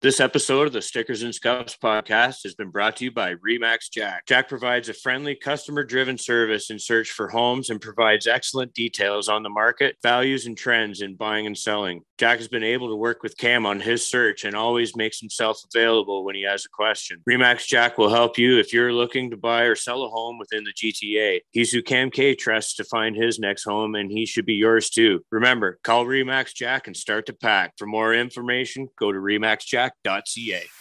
This episode of the Stickers and Scuffs podcast has been brought to you by Remax Jack. Jack provides a friendly, customer driven service in search for homes and provides excellent details on the market, values, and trends in buying and selling. Jack has been able to work with Cam on his search and always makes himself available when he has a question. Remax Jack will help you if you're looking to buy or sell a home within the GTA. He's who Cam K trusts to find his next home, and he should be yours too. Remember, call Remax Jack and start to pack. For more information, go to remaxjack.ca.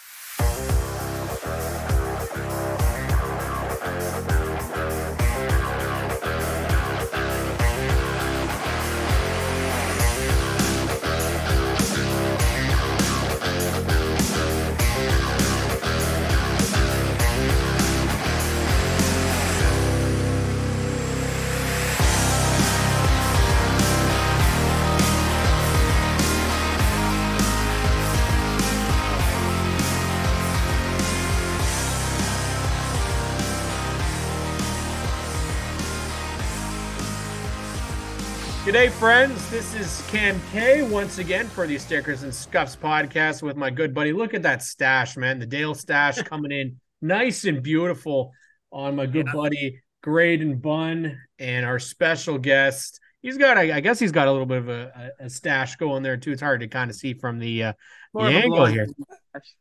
G'day, friends. This is Cam K once again for the Stickers and Scuffs podcast with my good buddy. Look at that stash, man. The Dale stash coming in nice and beautiful on my good buddy Graydon Bunn and our special guest. He's got, I I guess, he's got a little bit of a, a, a stash going there too. It's hard to kind of see from the uh, the More of a angle here.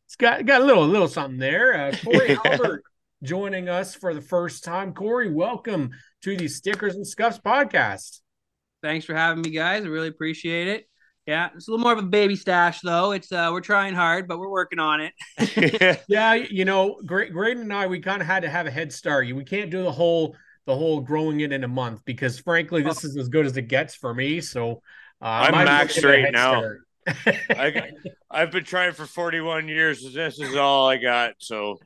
It's got got a little little something there. Uh, Corey Albert joining us for the first time. Corey, welcome to the Stickers and Scuffs podcast. Thanks for having me, guys. I really appreciate it. Yeah, it's a little more of a baby stash though. It's uh we're trying hard, but we're working on it. Yeah, you know, Gra- Graydon and I, we kind of had to have a head start. We can't do the whole the whole growing it in a month because, frankly, this is as good as it gets for me. So uh, I'm might maxed right now. I, I've been trying for 41 years. and This is all I got. So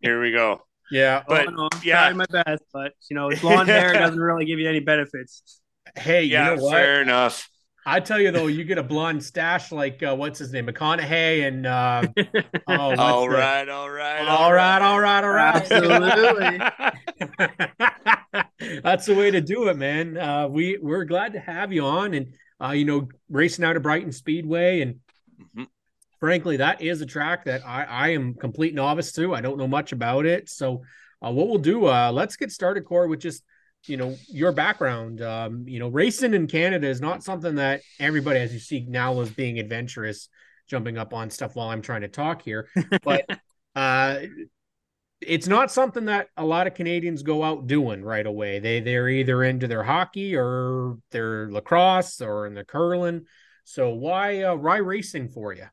here we go. yeah. But, oh, no, I'm yeah. trying my best, but you know, blonde hair doesn't really give you any benefits. Hey, Yeah, you know what? fair enough. I tell you though, you get a blonde stash like uh, what's his name, McConaughey, and uh, oh, what's All the- right, all right, all right, all right, all right. Absolutely. That's the way to do it, man. Uh, we we're glad to have you on, and uh, you know, racing out of Brighton Speedway, and Mhm. frankly, that is a track that I I am complete novice to. I don't know much about it, so uh, what we'll do, uh, let's get started, Corey, with just you know your background. Um, you know, racing in Canada is not something that everybody, as you see now, is being adventurous, jumping up on stuff while I'm trying to talk here, but. uh it's not something that a lot of Canadians go out doing right away. They they're either into their hockey or their lacrosse or in the curling. So why uh, why racing for you?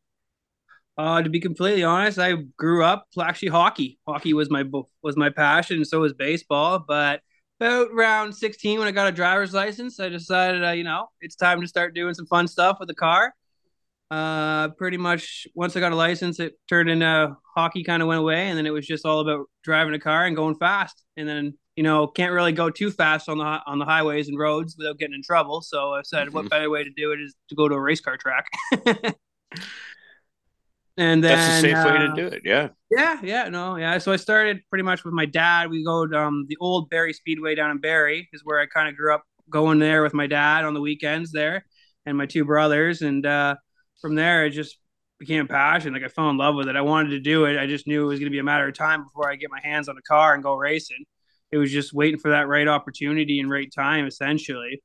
Uh, to be completely honest, I grew up actually hockey. Hockey was my was my passion, so was baseball. But about around 16, when I got a driver's license, I decided, uh, you know, it's time to start doing some fun stuff with the car. Uh, pretty much once I got a license, it turned into hockey. Kind of went away, and then it was just all about driving a car and going fast. And then you know, can't really go too fast on the on the highways and roads without getting in trouble. So I said, what Mhm. better way to do it is to go to a race car track. and then That's the safe way to uh, do it. Yeah. yeah, yeah, no, yeah. So I started pretty much with my dad. We go to um, the old Barrie Speedway down in Barrie, is where I kind of grew up going there with my dad on the weekends there, and my two brothers. And uh, from there, it just became a passion. Like I fell in love with it. I wanted to do it. I just knew it was going to be a matter of time before I get my hands on a car and go racing. It was just waiting for that right opportunity and right time, essentially.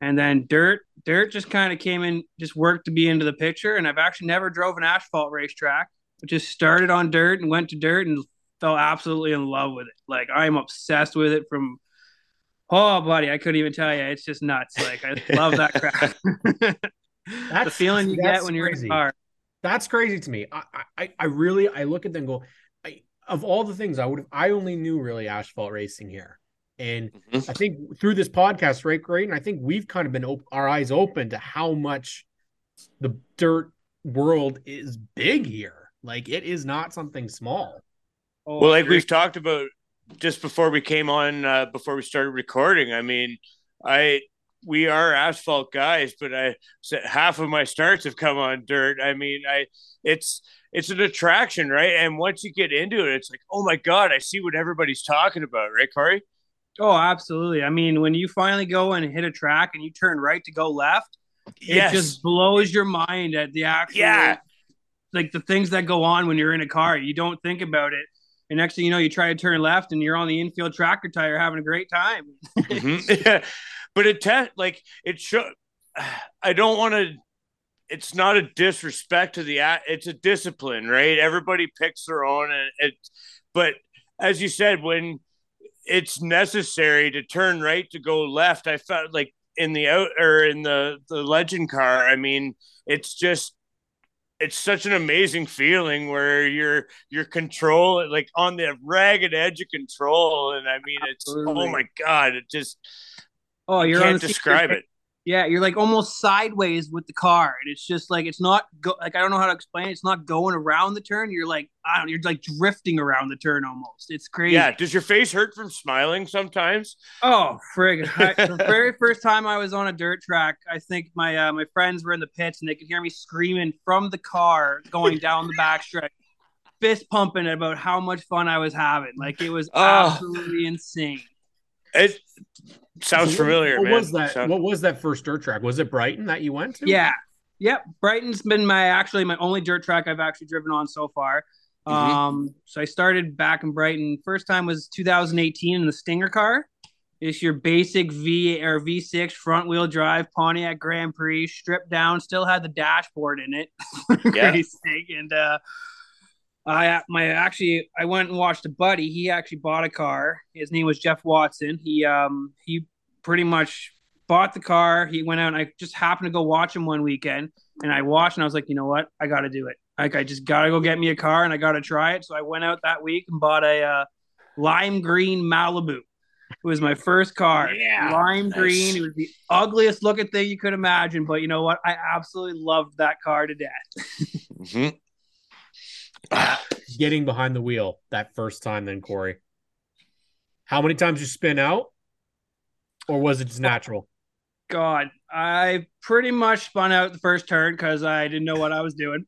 And then dirt, dirt just kind of came in, just worked to be into the picture. And I've actually never drove an asphalt racetrack. but just started on dirt and went to dirt and fell absolutely in love with it. Like I'm obsessed with it from oh buddy, I couldn't even tell you. It's just nuts. Like I love that crap. the That's- feeling you get when you're crazy. in a car. That's crazy to me. I I, I really I look at them and go, I, of all the things I would have I only knew really asphalt racing here. And Mhm. I think through this podcast, right, great. And I think we've kind of been op- our eyes open to how much the dirt world is big here. Like it is not something small. Oh, Well, like agree. we've talked about just before we came on, uh, before we started recording. I mean, I we are asphalt guys, but I said half of my starts have come on dirt. I mean, I it's it's an attraction, right? And once you get into it, it's like, oh my god, I see what everybody's talking about, right, Corey? Oh, absolutely. I mean, when you finally go and hit a track and you turn right to go left, it just blows your mind at the actual Yeah. like the things that go on when you're in a car. You don't think about it. And next thing you know, you try to turn left and you're on the infield tractor tire having a great time. mm-hmm. yeah. But it te- like it should I don't want to it's not a disrespect to the it's a discipline, right? Everybody picks their own and it but as you said when it's necessary to turn right to go left, I felt like in the out or in the the legend car, I mean, it's just it's such an amazing feeling where you're you're control like on the ragged edge of control. And i mean it's oh Absolutely. oh my god it just oh you're can't describe it yeah, you're like almost sideways with the car, and it's just like it's not go like I don't know how to explain. It. It's not going around the turn. You're like I don't. You're like drifting around the turn almost. It's crazy. Yeah. Does your face hurt from smiling sometimes? Oh frig! I, the very first time I was on a dirt track, I think my uh, my friends were in the pits and they could hear me screaming from the car going down the backstretch, fist pumping about how much fun I was having. Like it was oh. absolutely insane. It sounds so familiar. What, man. was that? Sounds... What was that first dirt track? Was it Brighton that you went to? Yeah, yep. Brighton's been my actually my only dirt track I've actually driven on so far. Mm-hmm. Um, so I started back in Brighton. First time was 2018 in the Stinger car. It's your basic V or V6 front wheel drive Pontiac Grand Prix, stripped down, still had the dashboard in it. Crazy yeah. And uh, I my actually I went and watched a buddy. He actually bought a car. His name was Jeff Watson. He um he pretty much bought the car. He went out and I just happened to go watch him one weekend. And I watched and I was like, you know what? I got to do it. Like I just got to go get me a car and I got to try it. So I went out that week and bought a uh, lime green Malibu. It was my first car. Yeah, lime nice. green. It was the ugliest looking thing you could imagine, but you know what? I absolutely loved that car to death. mm-hmm. getting behind the wheel that first time, then Corey? How many times you spin out, or was it just natural? God, I pretty much spun out the first turn because I didn't know what I was doing.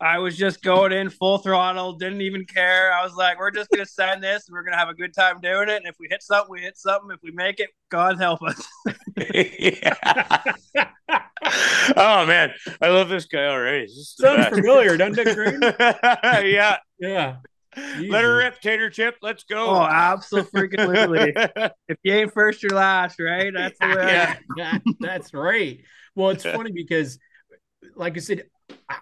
I was just going in full throttle, didn't even care. I was like, we're just gonna send this, and we're gonna have a good time doing it. And if we hit something, we hit something. If we make it, God help us. oh man, I love this guy already. Sounds familiar, doesn't it, Green? yeah. Yeah. Jesus. Let her rip, Tater Chip. Let's go. Oh, absolutely. if you ain't first, you're last, right? That's the way. Yeah, that's right. Well, it's funny because, like I said, I,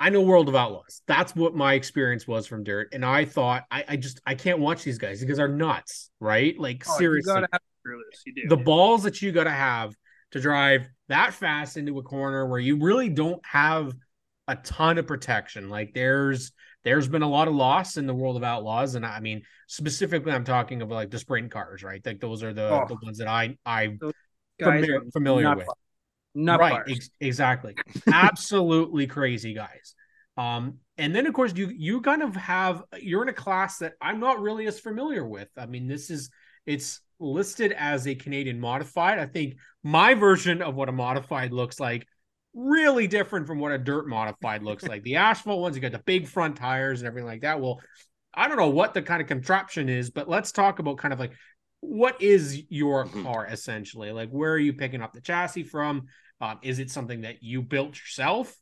I know World of Outlaws. That's what my experience was from Dirt, and I thought I, I just I can't watch these guys because they're nuts, right? Like oh, seriously, the balls that you got to have to drive that fast into a corner where you really don't have a ton of protection. Like there's there's been a lot of loss in the world of outlaws, and I mean specifically, I'm talking about like the sprint cars, right? Like those are the oh. the ones that I I familiar, familiar with. Not right, ex- exactly. Absolutely crazy guys. Um, and then of course you you kind of have you're in a class that I'm not really as familiar with. I mean, this is it's listed as a Canadian modified. I think my version of what a modified looks like really different from what a dirt modified looks like. The asphalt ones, you got the big front tires and everything like that. Well, I don't know what the kind of contraption is, but let's talk about kind of like what is your mm-hmm. car essentially? Like, where are you picking up the chassis from? Um, is it something that you built yourself?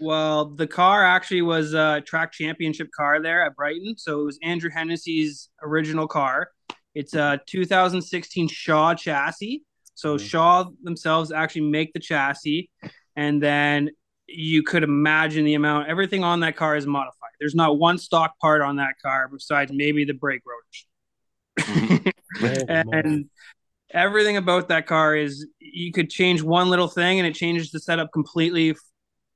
Well, the car actually was a track championship car there at Brighton. So it was Andrew Hennessy's original car. It's a 2016 Shaw chassis. So mm-hmm. Shaw themselves actually make the chassis, and then you could imagine the amount. Everything on that car is modified. There's not one stock part on that car besides maybe the brake rotors. Mm-hmm. and everything about that car is you could change one little thing and it changes the setup completely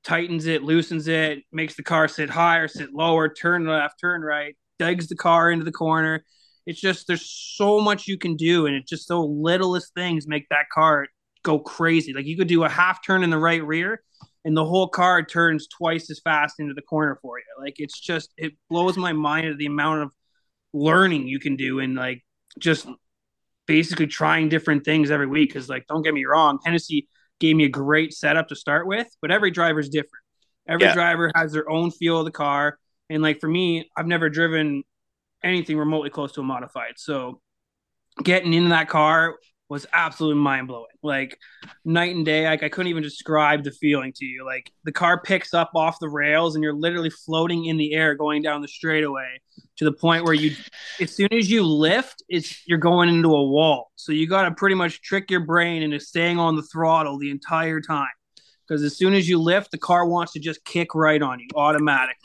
tightens it loosens it makes the car sit higher sit lower turn left turn right digs the car into the corner it's just there's so much you can do, and it's just so littlest things make that car go crazy. Like you could do a half turn in the right rear, and the whole car turns twice as fast into the corner for you. Like it's just it blows my mind at the amount of learning you can do and like just basically trying different things every week. Because like don't get me wrong, Hennessy gave me a great setup to start with, but every driver is different. Every yeah. driver has their own feel of the car. And like for me, I've never driven anything remotely close to a modified. So getting in that car was absolutely mind blowing. Like night and day. Like I couldn't even describe the feeling to you. Like the car picks up off the rails and you're literally floating in the air going down the straightaway to the point where you as soon as you lift, it's you're going into a wall. So you gotta pretty much trick your brain into staying on the throttle the entire time. Because as soon as you lift, the car wants to just kick right on you automatically.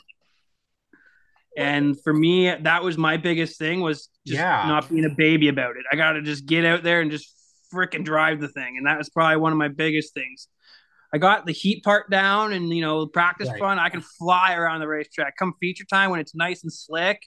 And for me, that was my biggest thing was just Yeah. not being a baby about it. I got to just get out there and just freaking drive the thing. And that was probably one of my biggest things. I got the heat part down and, you know, practice Right. fun. I can fly around the racetrack. Come feature time when it's nice and slick.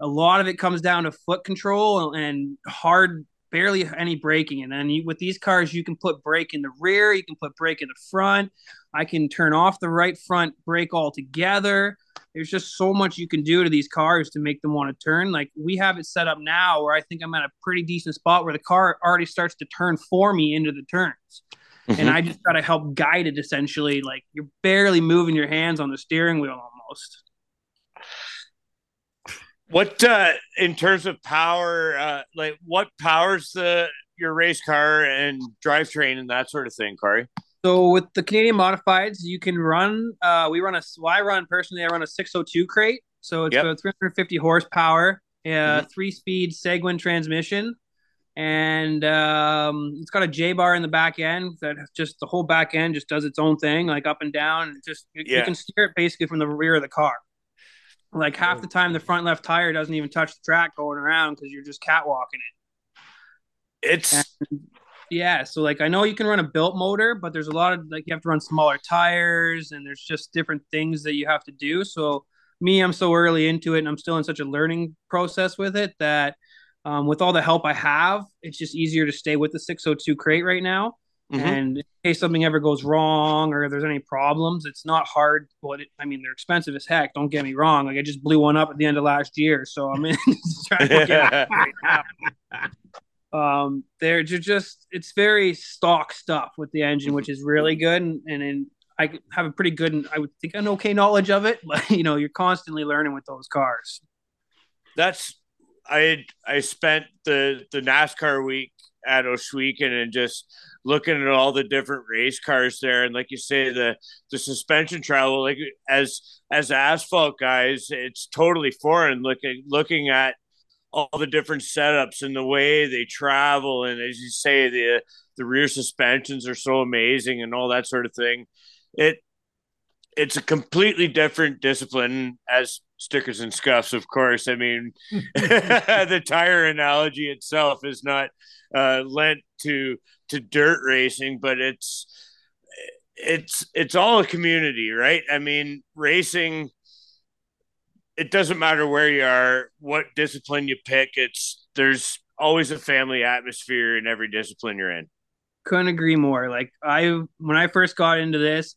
A lot of it comes down to foot control and hard, barely any braking. And then you, with these cars, you can put brake in the rear, you can put brake in the front. I can turn off the right front brake altogether there's just so much you can do to these cars to make them want to turn. Like we have it set up now where I think I'm at a pretty decent spot where the car already starts to turn for me into the turns. And I just got to help guide it essentially. Like you're barely moving your hands on the steering wheel almost. What uh in terms of power, uh like what powers the your race car and drivetrain and that sort of thing, Corey? So with the Canadian modifieds, you can run. Uh, we run a. Well, I run personally. I run a 602 crate, so it's Yep. about 350 horsepower, uh, Mhm. three-speed Segwin transmission, and um, it's got a J bar in the back end that just the whole back end just does its own thing, like up and down. And just you, you can steer it basically from the rear of the car. Like half the time, the front left tire doesn't even touch the track going around because you're just catwalking it. It's Yeah, so like I know you can run a built motor, but there's a lot of like you have to run smaller tires and there's just different things that you have to do. So me, I'm so early into it and I'm still in such a learning process with it that um, with all the help I have, it's just easier to stay with the 602 crate right now. Mhm. And in case something ever goes wrong or there's any problems, it's not hard. But it, I mean, they're expensive as heck. Don't get me wrong. Like I just blew one up at the end of last year, so I'm in trying to get it right now um they're just it's very stock stuff with the engine which is really good. And and, i have a pretty good and i would think an okay knowledge of it but you know you're constantly learning with those cars. That's I I spent the the NASCAR week at Ohsweken and just looking at all the different race cars there. And like you say the the suspension travel like as as asphalt guys it's totally foreign. Looking looking at all the different setups and the way they travel. And as you say the the rear suspensions are so amazing and all that sort of thing. It it's a completely different discipline as stickers and scuffs of course. I mean the tire analogy itself is not uh, lent to to dirt racing but it's it's it's all a community right? I mean racing it doesn't matter where you are what discipline you pick it's there's always a family atmosphere in every discipline you're in. Couldn't agree more. Like i when i first got into this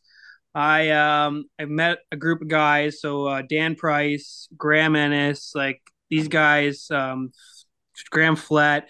i um i met a group of guys. So uh, dan price graham ennis like these guys um graham flat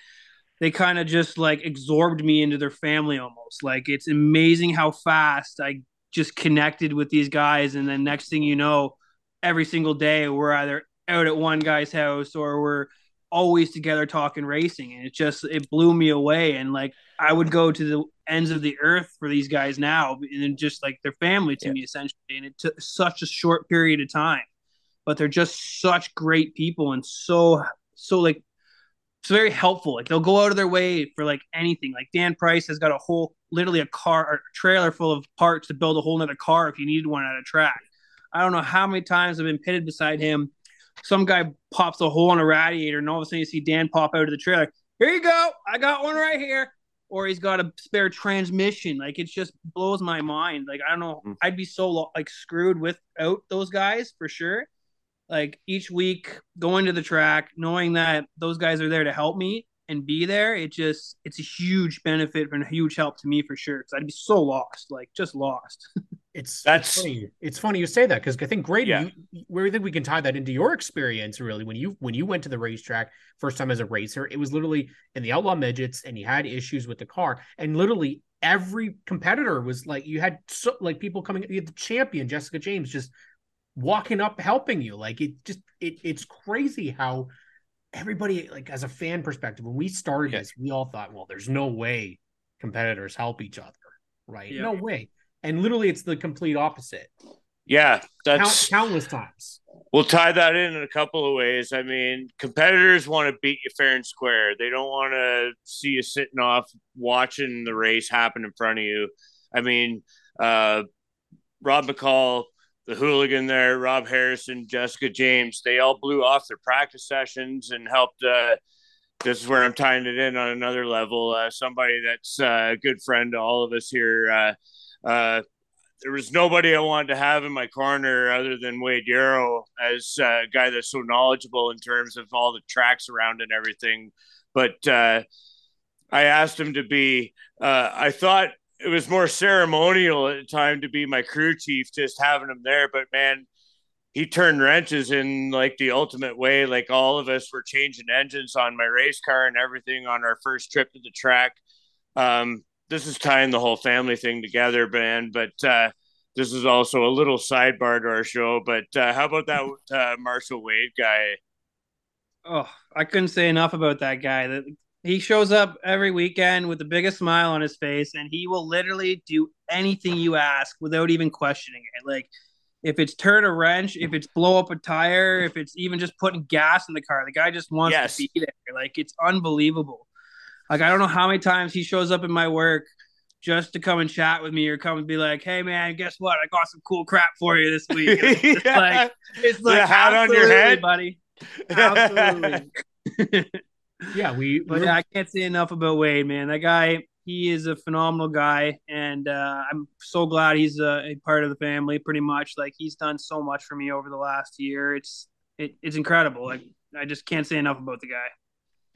they kind of just like absorbed me into their family almost. Like it's amazing how fast i just connected with these guys. And then next thing you know every single day. We're either out at one guy's house or we're always together talking racing. And it just it blew me away. And like i would go to the ends of the earth for these guys now and just like their family to Yeah. me essentially. And it took such a short period of time. But they're just such great people and so so like it's very helpful. Like they'll go out of their way for like anything. Like dan price has got a whole literally a car or trailer full of parts to build a whole nother car if you needed one at a track i don't know how many times i've been pitted beside him some guy pops a hole in a radiator, and all of a sudden you see Dan pop out of the trailer. Here you go, I got one right here. Or he's got a spare transmission. Like it just blows my mind. Like I don't know, Mhm. I'd be so like screwed without those guys for sure. Like each week going to the track, knowing that those guys are there to help me and be there, it just it's a huge benefit and a huge help to me for sure. Because I'd be so lost, like just lost. It's That's- it's funny. It's funny you say that because I think Grady, Yeah. you, where we think we can tie that into your experience really when you when you went to the racetrack first time as a racer, it was literally in the outlaw midgets and you had issues with the car and literally every competitor was like you had so like people coming you had the champion Jessica James just walking up helping you like it just it it's crazy how everybody like as a fan perspective, when we started Yeah. this, we all thought, well, there's no way competitors help each other, right? Yeah. No way. And literally, it's the complete opposite. Yeah, Count, that's countless times. we'll tie that in in a couple of ways. I mean, competitors want to beat you fair and square. They don't want to see you sitting off watching the race happen in front of you. I mean, uh, Rob McCall, the hooligan there, Rob Harrison, Jessica James, they all blew off their practice sessions and helped. Uh, this is where I'm tying it in on another level. Uh, somebody that's uh, a good friend to all of us here. Uh, there was nobody I wanted to have in my corner other than Wade Yarrow as a guy that's so knowledgeable in terms of all the tracks around and everything. But uh, I asked him to be, uh, I thought it was more ceremonial at the time to be my crew chief, just having him there. But man, he turned wrenches in like the ultimate way. Like all of us were changing engines on my race car and everything on our first trip to the track. Um, this is tying the whole family thing together, man. But uh, this is also a little sidebar to our show. But uh, how about that uh, Marshall Wade guy? Oh, I couldn't say enough about that guy. That he shows up every weekend with the biggest smile on his face, and he will literally do anything you ask without even questioning it. Like if it's turn a wrench, if it's blow up a tire, if it's even just putting gas in the car, the guy just wants Yes. to be there. Like it's unbelievable. Like I don't know how many times he shows up in my work just to come and chat with me or come and be like, "Hey man, guess what? I got some cool crap for you this week." It's Yeah. like it's like The hat on your head? buddy. Absolutely. Yeah, we. But yeah, I can't say enough about Wade, man. That guy, he is a phenomenal guy, and uh, I'm so glad he's a, a part of the family. Pretty much, like he's done so much for me over the last year. It's it, it's incredible. Like I just can't say enough about the guy.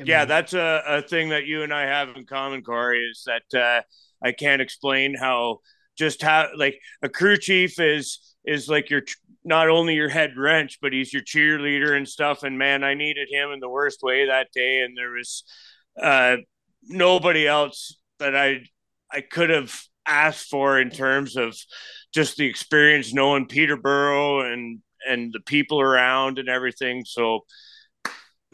Yeah, that's a, a thing that you and I have in common, Corey, is that uh, I can't explain how just how like a crew chief is is like your not only your head wrench, but he's your cheerleader and stuff. And man, I needed him in the worst way that day, and there was uh, nobody else that I I could have asked for in terms of just the experience knowing Peterborough and and the people around and everything. So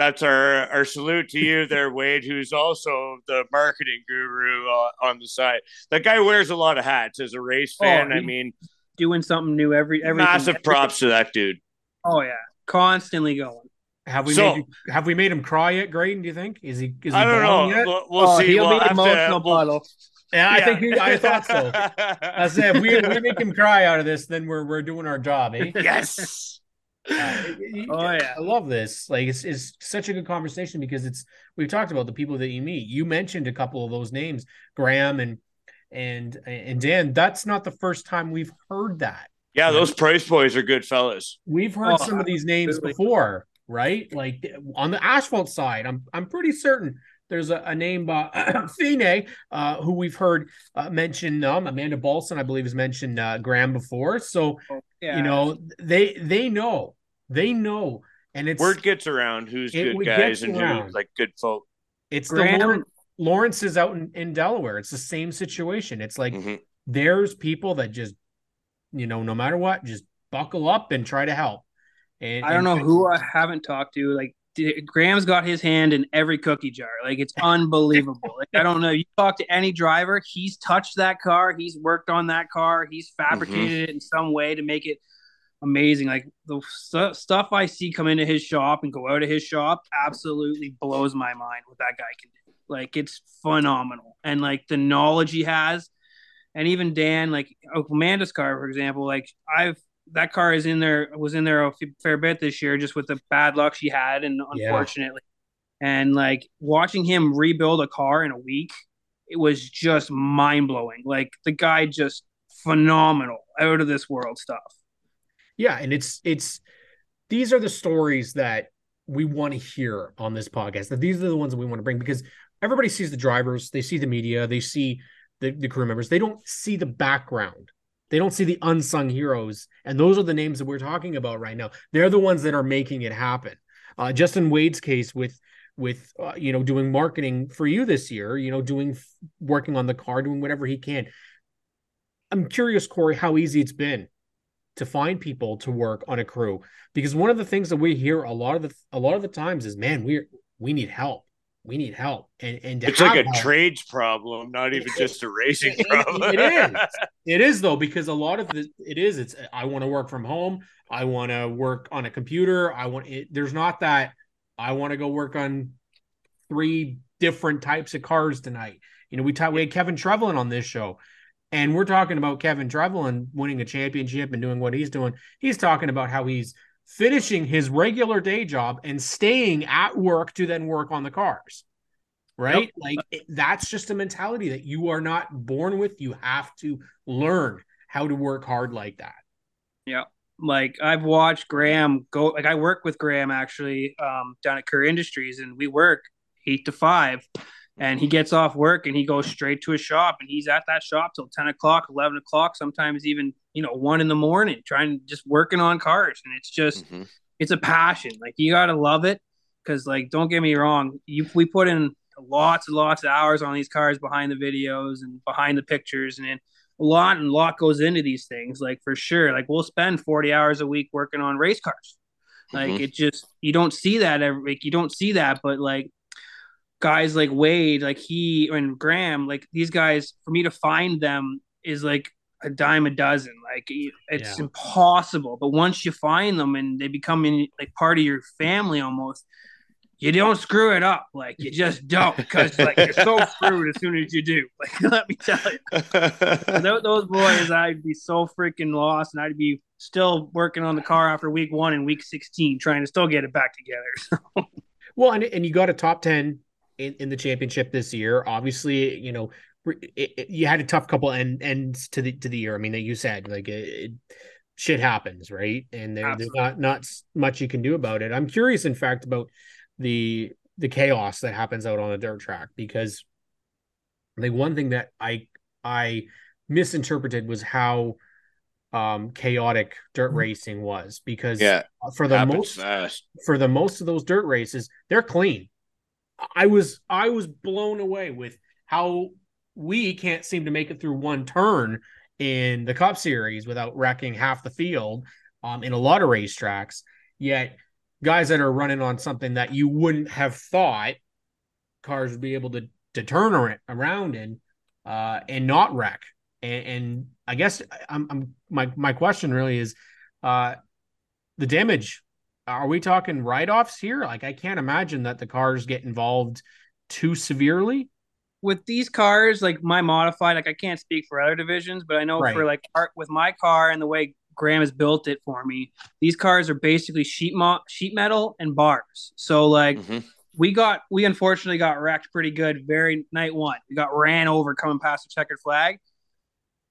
that's our our salute to you there, Wade, who's also the marketing guru uh, on the side. That guy wears a lot of hats as a race Oh, fan. I mean, Doing something new every every massive props to that dude. Oh yeah, constantly going. have we so- made you, have we made him cry yet, Graydon? Do you think is he? Is he I don't know. Yet? We'll, we'll oh, see. he'll We'll be have to- emotional we'll- puddle. Yeah, I think he, I thought so. I said if we, if we make him cry out of this, then we're we're doing our job, eh? yes. Uh, Oh, yeah. I love this. Like it's, it's such a good conversation because it's we've talked about the people that you meet. You mentioned a couple of those names, Graham and and and Dan. That's not the first time we've heard that. Yeah, those Price boys are good fellas. We've heard Oh, some of these names absolutely. before, right? Like on the asphalt side, I'm I'm pretty certain there's a, a name uh, Fine, uh, who we've heard uh, mention. Um, Amanda Balson, I believe, has mentioned uh, Graham before. So Yeah. you know they they know they know, and it's Word gets around who's It good guys and around. who's like good folk. it's the Graham- Lawrence, Lawrence is out in, in Delaware. It's the same situation. It's like Mhm. there's people that just you know no matter what just buckle up and try to help. And I don't and- know who I haven't talked to. Like Graham's got his hand in every cookie jar. Like it's unbelievable. like I don't know. You talk to any driver, he's touched that car, he's worked on that car, he's fabricated it in some way to make it amazing. Like the stu- stuff I see come into his shop and go out of his shop absolutely blows my mind what that guy can do. Like it's phenomenal. And like the knowledge he has and even Dan, like oh, Amanda's car, for example, like I've that car is in there was in there a fair bit this year, just with the bad luck she had, and Yeah. unfortunately, and like watching him rebuild a car in a week, it was just mind blowing. Like the guy just phenomenal, out of this world stuff. Yeah, and it's it's these are the stories that we want to hear on this podcast. That these are the ones that we want to bring because everybody sees the drivers, they see the media, they see the, the crew members. They don't see the background. They don't see the unsung heroes, and those are the names that we're talking about right now. They're the ones that are making it happen. Uh, Justin Wade's case with with uh, you know doing marketing for you this year, you know doing working on the car, doing whatever he can. I'm curious, Corey, how easy it's been to find people to work on a crew. Because one of the things that we hear a lot of the a lot of the times is man we we need help. We need help. And and it's like a help, trades problem not even just a racing it, problem it, it is. It is though because a lot of the it is it's i want to work from home. I want to work on a computer. I want it there's not that i want to go work on three different types of cars tonight. You know we talked we had kevin trevelyan on this show and we're talking about kevin trevelyan winning a championship and doing what he's doing he's talking about how he's finishing his regular day job and staying at work to then work on the cars. Right? Yep. Like it, that's just a mentality that you are not born with. You have to learn how to work hard like that. Yeah. Like I've watched Graham go like I work with Graham actually um, down at Kerr Industries and we work eight to five and he gets off work and he goes straight to his shop and he's at that shop till 10 o'clock 11 o'clock sometimes even you know one in the morning trying just working on cars and it's just mm-hmm. it's a passion like you gotta love it because like don't get me wrong you we put in lots and lots of hours on these cars behind the videos and behind the pictures and a lot and a lot goes into these things like for sure like we'll spend 40 hours a week working on race cars like mm-hmm. it just you don't see that every like you don't see that but like guys like Wade, like he and Graham, like these guys, for me to find them is like a dime a dozen. Like it's yeah. impossible. But once you find them and they become in, like part of your family almost, you don't screw it up. Like you just don't, because like you're so screwed as soon as you do. Like let me tell you, Without those boys, I'd be so freaking lost, and I'd be still working on the car after week one and week sixteen, trying to still get it back together. So. well, and and you got a top ten in, in the championship this year. Obviously, you know, it, it, you had a tough couple end, ends to the to the year. I mean, that you said like it, shit happens, right? And there, there's not not much you can do about it. I'm curious, in fact, about the the chaos that happens out on a dirt track because I think one thing that I I misinterpreted was how um chaotic dirt mm-hmm. racing was because yeah for the most fast. for the most of those dirt races they're clean I was I was blown away with how we can't seem to make it through one turn in the Cup Series without wrecking half the field um, in a lot of racetracks. Yet, guys that are running on something that you wouldn't have thought cars would be able to to turn around in uh, and not wreck. And, and I guess I'm, I'm, my my question really is uh, the damage are we talking write-offs here? Like I can't imagine that the cars get involved too severely. With these cars, like my modified, like I can't speak for other divisions, but I know right. for like with my car and the way Graham has built it for me, these cars are basically sheet mo- sheet metal and bars. So like mm-hmm. we got we unfortunately got wrecked pretty good very night one. We got ran over coming past the checkered flag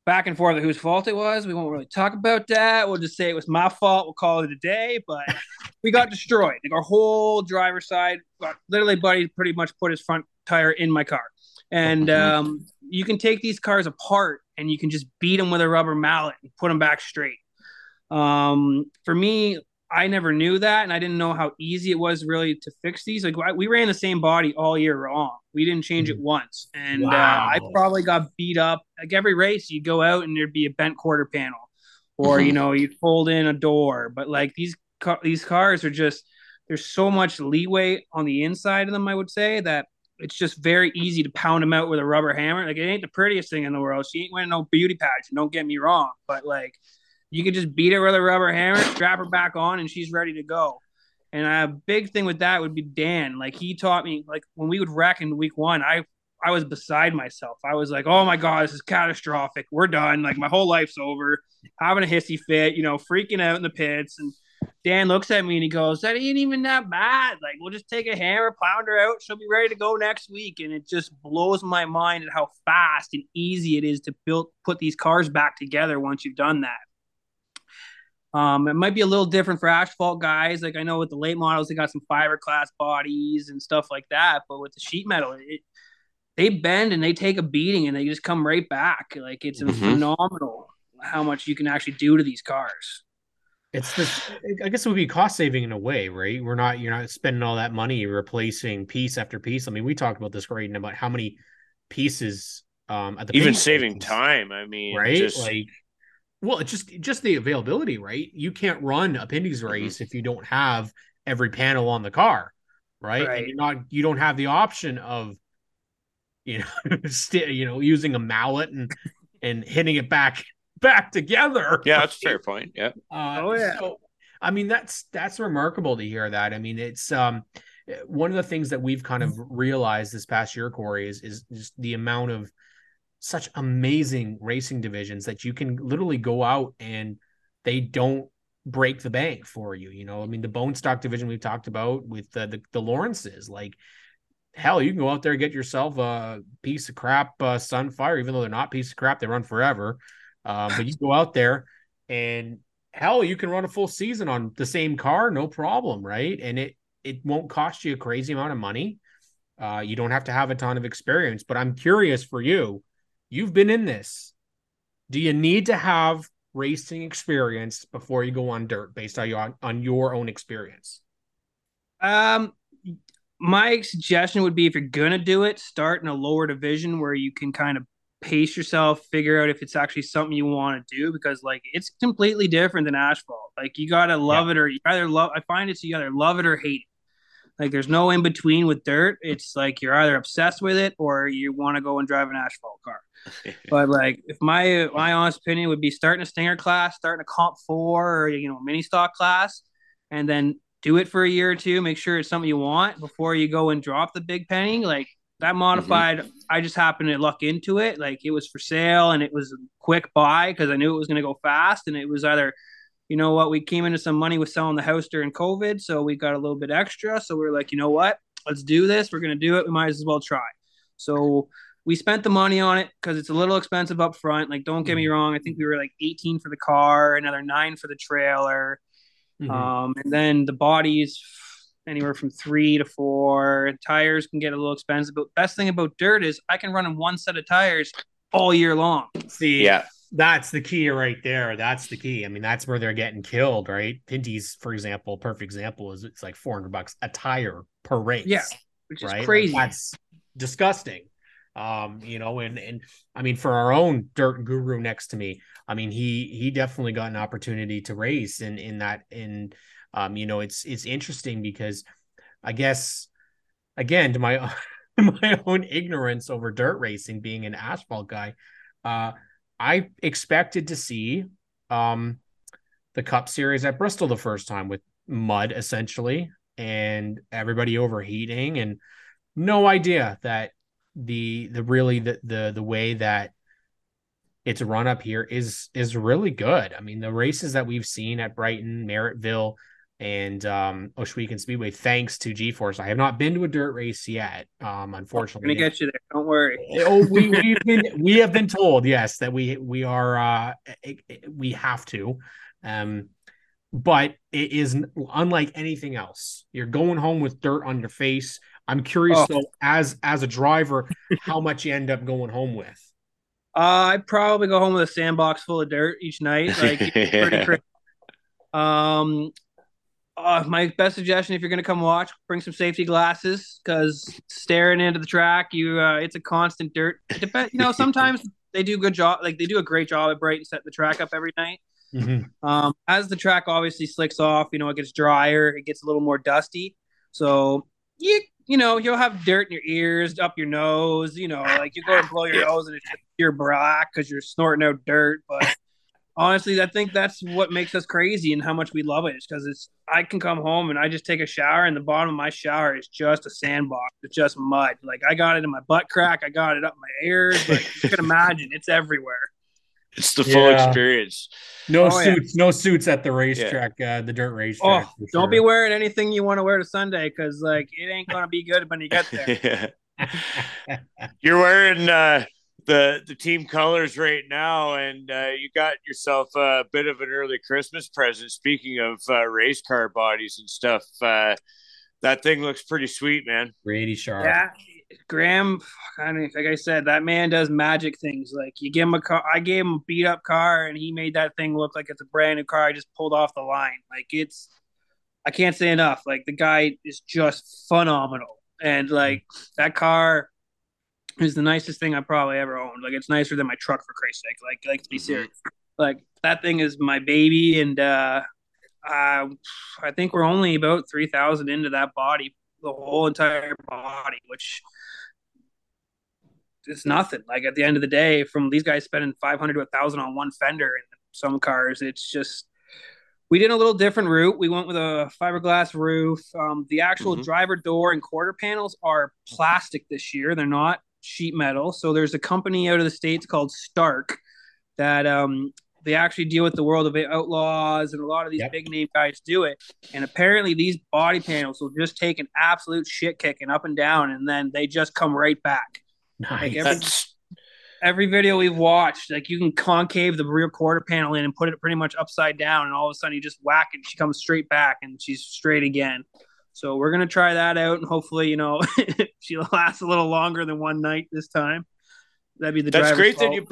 back and forth of whose fault it was. We won't really talk about that. We'll just say it was my fault. We'll call it a day. But we got destroyed. Like our whole driver's side, literally, Buddy pretty much put his front tire in my car. And mm-hmm. um, you can take these cars apart and you can just beat them with a rubber mallet and put them back straight. Um, for me, I never knew that, and I didn't know how easy it was really to fix these. Like we ran the same body all year long. We didn't change it mm. once, and wow. uh, I probably got beat up. Like every race, you'd go out and there'd be a bent quarter panel, or mm-hmm. you know, you'd fold in a door. But like these these cars are just there's so much leeway on the inside of them. I would say that it's just very easy to pound them out with a rubber hammer. Like it ain't the prettiest thing in the world. She ain't winning no beauty pageant. Don't get me wrong, but like you could just beat her with a rubber hammer, strap her back on, and she's ready to go. And a big thing with that would be Dan. Like he taught me, like when we would wreck in week one, I I was beside myself. I was like, oh my God, this is catastrophic. We're done. Like my whole life's over. Having a hissy fit, you know, freaking out in the pits. And Dan looks at me and he goes, That ain't even that bad. Like, we'll just take a hammer, pound her out. She'll be ready to go next week. And it just blows my mind at how fast and easy it is to build put these cars back together once you've done that. Um, it might be a little different for asphalt guys. Like I know with the late models, they got some fiberglass bodies and stuff like that. But with the sheet metal, it, they bend and they take a beating and they just come right back. Like it's mm-hmm. phenomenal how much you can actually do to these cars. It's this. I guess it would be cost saving in a way, right? We're not you're not spending all that money replacing piece after piece. I mean, we talked about this right about how many pieces um at the even saving time. I mean, right? Just... Like Well, it's just just the availability, right? You can't run a Pinty's Mm-hmm. race if you don't have every panel on the car, right? Right. And you're not you don't have the option of you know st- you know using a mallet and and hitting it back back together. Yeah, that's a fair point. Yeah. Uh, Oh, yeah. So, I mean, that's that's remarkable to hear that. I mean, it's um one of the things that we've kind of realized this past year, Corey, is is just the amount of such amazing racing divisions that you can literally go out and they don't break the bank for you. You know, I mean, the bone stock division we've talked about with the the, the Lawrences, like hell, you can go out there and get yourself a piece of crap uh, Sunfire, even though they're not piece of crap, they run forever. Um, but you go out there and hell, you can run a full season on the same car, no problem, right? And it it won't cost you a crazy amount of money. Uh, you don't have to have a ton of experience. But I'm curious for you. You've been in this. Do you need to have racing experience before you go on dirt, based on your on your own experience? Um, my suggestion would be if you're gonna do it, start in a lower division where you can kind of pace yourself, figure out if it's actually something you want to do because like it's completely different than asphalt. Like you gotta love it or you either love. I find it's you either love it or hate it. Like there's no in between with dirt. It's like you're either obsessed with it or you want to go and drive an asphalt car. But like, if my my honest opinion would be starting a stinger class, starting a comp four or you know mini stock class, and then do it for a year or two. Make sure it's something you want before you go and drop the big penny. Like that mm-hmm. modified, I just happened to luck into it. Like it was for sale and it was a quick buy because I knew it was going to go fast, and it was either. You know what? We came into some money with selling the house during COVID, so we got a little bit extra. So we were like, you know what? Let's do this. We're gonna do it. We might as well try. So we spent the money on it because it's a little expensive up front. Like, don't get me wrong. I think we were like 18 for the car, another nine for the trailer. Mhm. Um, and then the bodies anywhere from three to four. Tires can get a little expensive. But best thing about dirt is I can run in one set of tires all year long. See, Yeah. That's the key right there. That's the key. I mean, that's where they're getting killed, right? Pinty's, for example, perfect example is it's like 400 bucks a tire per race. Yeah, Which is right? Like, crazy. that's disgusting. Um, you know, and and I mean, for our own dirt guru next to me, I mean, he he definitely got an opportunity to race in in that in um, you know, it's it's interesting because I guess again to my my own ignorance over dirt racing being an asphalt guy, uh I expected to see um the cup series at Bristol the first time with mud essentially and everybody overheating and no idea that the the really the the the way that it's run up here is is really good. I mean, the races that we've seen at Brighton, Merrittville, and um Ohsweken Speedway, thanks to GeForce. I have not been to a dirt race yet. Um, I'm gonna get you there. Don't worry. Oh, we we've been we have been told yes that we we are uh it- it- we have to, um, but it is unlike anything else. You're going home with dirt on your face. I'm curious Oh. though, as as a driver, how much you end up going home with. Uh, I'd probably go home with a sandbox full of dirt each night. Like pretty crazy. Um, uh, my best suggestion if you're gonna come watch, bring some safety glasses because staring into the track, you uh, it's a constant dirt. It depends, you know. Sometimes they do a good job, like they do a great job at Brighton setting the track up every night. Um, as the track obviously slicks off, you know, it gets drier, it gets a little more dusty. So you you know, you'll have dirt in your ears, up your nose, you know, like you go and blow your nose and it's pure black because you're snorting out dirt. But honestly, I think that's what makes us crazy and how much we love it is because it's I can come home and I just take a shower and the bottom of my shower is just a sandbox. It's just mud. Like I got it in my butt crack, I got it up my ears, but you can imagine it's everywhere. It's the full Yeah. experience. No Oh, yeah. suits, no suits at the racetrack, uh, the dirt racetrack. Oh, for don't be wearing anything you want to wear to Sunday because like it ain't gonna be good when you get there. You're wearing uh, the the team colors right now, and uh, you got yourself a bit of an early Christmas present. Speaking of uh, race car bodies and stuff, uh, that thing looks pretty sweet, man. Pretty sharp. Yeah, Graham. I mean, like I said, that man does magic things. Like you give him a car, I gave him a beat up car, and he made that thing look like it's a brand new car. I just pulled off the line. Like it's, I can't say enough. Like the guy is just phenomenal, and like that car is the nicest thing I probably ever owned. Like it's nicer than my truck for Christ's sake. Like, like to be Mhm. serious. like that thing is my baby, and uh, uh, I think we're only about three thousand into that body, the whole entire body, which it's nothing. Like at the end of the day, from these guys spending five hundred to a thousand on one fender in some cars, it's just we did a little different route. We went with a fiberglass roof. Um, the actual mm-hmm. driver door and quarter panels are plastic this year. They're not sheet metal. So there's a company out of the states called Stark that um, they actually deal with the world of outlaws and a lot of these yep. big name guys do it. And apparently these body panels will just take an absolute shit kicking up and down, and then they just come right back. Nice. Like every, every video we've watched, like you can concave the rear quarter panel in and put it pretty much upside down, and all of a sudden you just whack it, she comes straight back, and she's straight again. So we're gonna try that out, and hopefully, you know, she'll last a little longer than one night this time. That'd be the. That's great fault. that you,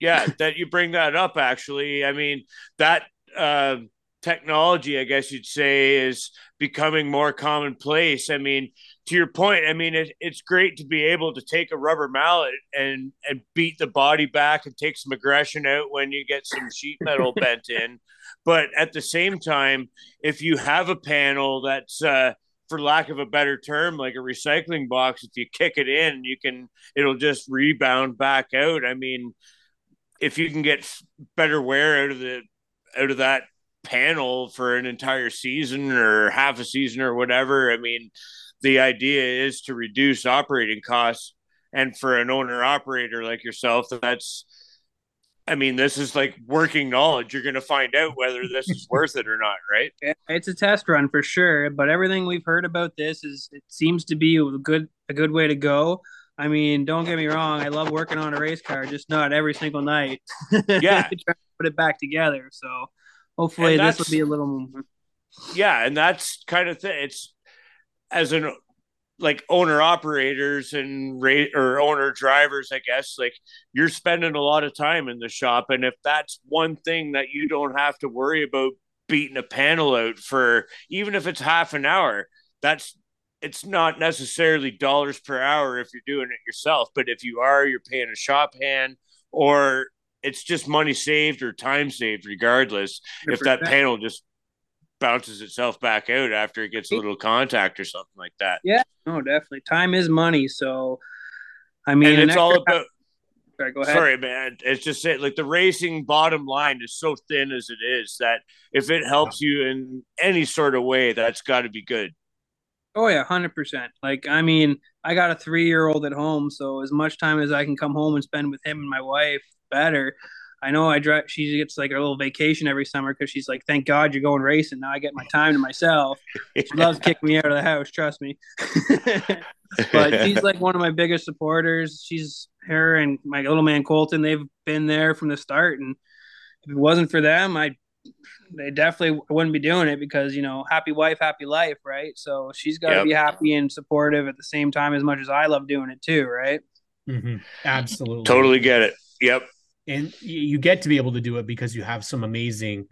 yeah, that you bring that up. Actually, I mean that. Uh, technology, I guess you'd say, is becoming more commonplace. I mean, to your point, I mean, it, it's great to be able to take a rubber mallet and and beat the body back and take some aggression out when you get some sheet metal bent in. But at the same time, if you have a panel that's uh, for lack of a better term, like a recycling box, if you kick it in, you can it'll just rebound back out. I mean, if you can get better wear out of the out of that panel for an entire season or half a season or whatever. I mean, the idea is to reduce operating costs. And for an owner operator like yourself, that's, I mean, this is like working knowledge. You're going to find out whether this is worth it or not, right? It's a test run for sure. But everything we've heard about this is, it seems to be a good, a good way to go. I mean, don't get me wrong. I love working on a race car, just not every single night. Yeah. put it back together. So, hopefully this will be a little yeah and that's kind of thing it's as an like owner operators and rate or owner drivers i guess like you're spending a lot of time in the shop and if that's one thing that you don't have to worry about beating a panel out for even if it's half an hour that's it's not necessarily dollars per hour if you're doing it yourself but if you are you're paying a shop hand or it's just money saved or time saved, regardless. 100%. If that panel just bounces itself back out after it gets a little contact or something like that. Yeah, no, definitely. Time is money. So, I mean, and it's all about. Sorry, go ahead. Sorry, man. It's just it. Like the racing bottom line is so thin as it is that if it helps you in any sort of way, that's got to be good. Oh yeah, hundred percent. Like I mean, I got a three year old at home, so as much time as I can come home and spend with him and my wife, better. I know I drive. She gets like a little vacation every summer because she's like, "Thank God you're going racing." Now I get my time to myself. She loves kicking me out of the house. Trust me. but she's like one of my biggest supporters. She's her and my little man Colton. They've been there from the start, and if it wasn't for them, I they definitely wouldn't be doing it because you know, happy wife, happy life, right? So she's got to yep. be happy and supportive at the same time as much as I love doing it too, right? Mm-hmm. Absolutely, totally get it. Yep and you get to be able to do it because you have some amazing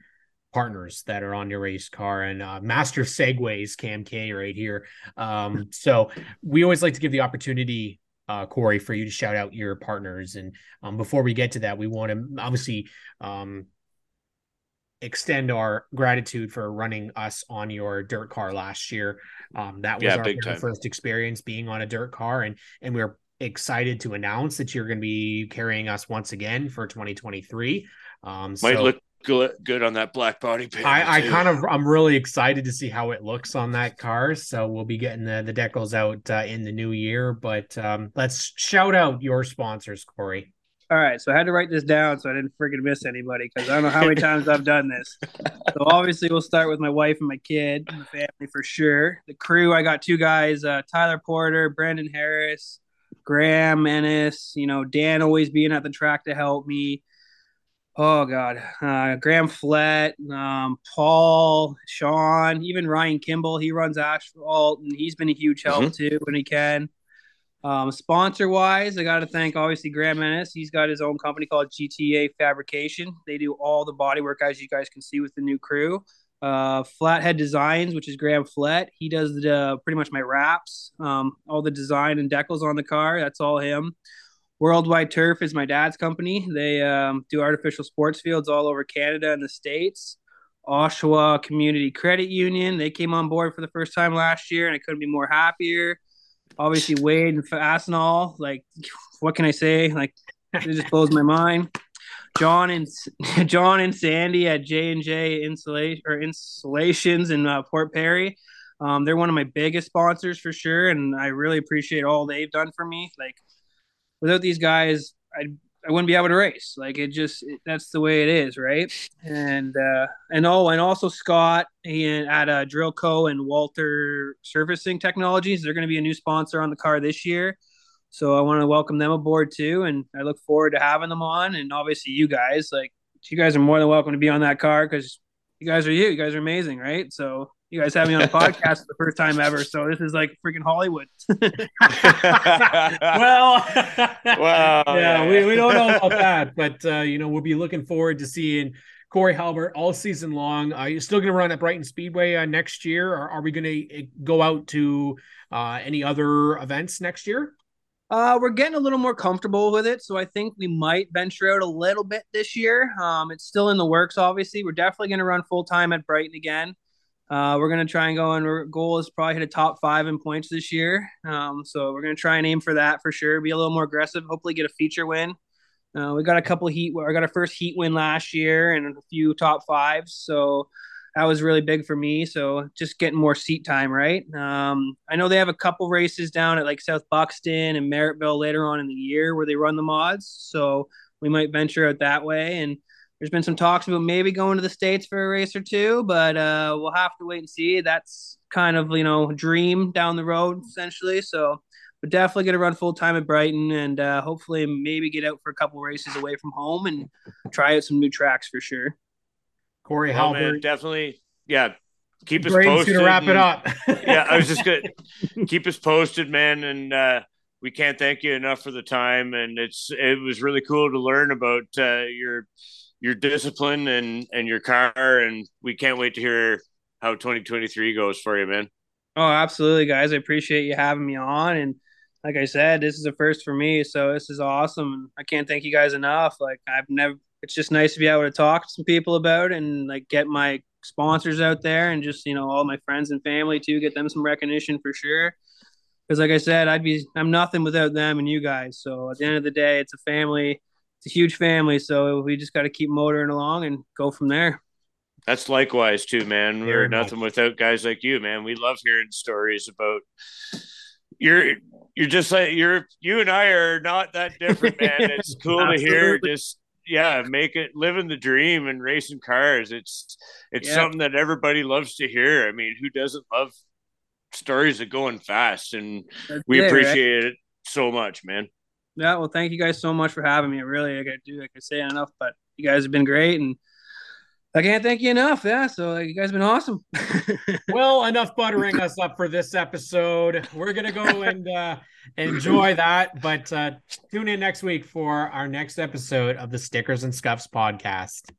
partners that are on your race car and uh, master segways cam k right here. Um, so we always like to give the opportunity uh, corey for you to shout out your partners. And um, before we get to that we want to obviously um, extend our gratitude for running us on your dirt car last year. Um, that was yeah, our first experience being on a dirt car and and we are excited to announce that you're going to be carrying us once again for 2023. Um, Might so look good on that black body panel. I, I, kind of I'm really excited to see how it looks on that car. So we'll be getting the the decals out uh, in the new year. But um, let's shout out your sponsors, Corey. All right, so I had to write this down so I didn't freaking miss anybody because I don't know how many times I've done this. So obviously we'll start with my wife and my kid, and the family for sure. The crew, I got two guys, uh, Tyler Porter, Brandon Harris, Graham Ennis, you know, Dan always being at the track to help me. Oh God, uh, Graham Flett, um, Paul, Sean, even Ryan Kimball. He runs asphalt, and he's been a huge help mm-hmm. too when he can. Um, sponsor wise, I got to thank obviously Graham Ennis. He's got his own company called GTA Fabrication. They do all the bodywork as you guys can see with the new crew uh, Flathead Designs, which is Graham Flett. He does the pretty much my wraps, um, all the design and decals on the car. That's all him. Worldwide Turf is my dad's company. They um, do artificial sports fields all over Canada and the States. Oshawa Community Credit Union, they came on board for the first time last year, and I couldn't be more happier. Obviously, Wade and Fastenal, like, what can I say? Like, it just blows my mind. John and John and Sandy at J and J Insulation or Installations in uh, Port Perry. Um, they're one of my biggest sponsors for sure, and I really appreciate all they've done for me. Like without these guys, I I wouldn't be able to race. Like it just it, that's the way it is, right? And uh, and oh, and also Scott and at uh, Drill Co and Walter Servicing Technologies, they're going to be a new sponsor on the car this year. So I want to welcome them aboard too, and I look forward to having them on. And obviously, you guys, like you guys are more than welcome to be on that car because you guys are you. You guys are amazing, right? So you guys have me on a podcast for the first time ever. So this is like freaking Hollywood. well, well, yeah, we, we don't know about that, but uh, you know, we'll be looking forward to seeing Corey Halbert all season long. Are you still going to run at Brighton Speedway uh, next year, or are we going to eh, go out to uh, any other events next year? Uh, we're getting a little more comfortable with it, so I think we might venture out a little bit this year. Um, it's still in the works, obviously. We're definitely going to run full time at Brighton again. Uh, we're going to try and go and our goal is probably hit a top five in points this year. Um, so we're going to try and aim for that for sure. Be a little more aggressive. Hopefully, get a feature win. Uh, we got a couple heat. I got our first heat win last year and a few top fives. So that was really big for me. So just getting more seat time, right? Um, I know they have a couple races down at like South Buxton and Merrittville later on in the year where they run the mods. So we might venture out that way. And there's been some talks about maybe going to the states for a race or two, but uh, we'll have to wait and see. That's kind of you know dream down the road essentially. So we're definitely going to run full time at Brighton and uh, hopefully maybe get out for a couple races away from home and try out some new tracks for sure. Corey well, Halbert, man, definitely, yeah. Keep us posted. To wrap it up. yeah, I was just gonna keep us posted, man, and uh, we can't thank you enough for the time. And it's it was really cool to learn about uh, your your discipline and and your car, and we can't wait to hear how 2023 goes for you, man. Oh, absolutely, guys. I appreciate you having me on, and like I said, this is a first for me, so this is awesome. I can't thank you guys enough. Like I've never it's just nice to be able to talk to some people about it and like get my sponsors out there and just you know all my friends and family too get them some recognition for sure. Because like i said i'd be i'm nothing without them and you guys. So at the end of the day it's a family it's a huge family. So we just got to keep motoring along and go from there. That's likewise too man. We're nothing without guys like you man. We love hearing stories about you're you're just like you're you and i are not that different man. It's cool to hear just yeah, make it living the dream and racing cars. It's it's yeah. something that everybody loves to hear. I mean, who doesn't love stories of going fast? And That's we it, appreciate right? it so much, man. Yeah, well, thank you guys so much for having me. Really, I got to do like I say enough, but you guys have been great and I can't thank you enough. Yeah. So you guys have been awesome. well, enough buttering us up for this episode. We're to go and uh, enjoy that. But uh, tune in next week for our next episode of the Stickers and Scuffs podcast.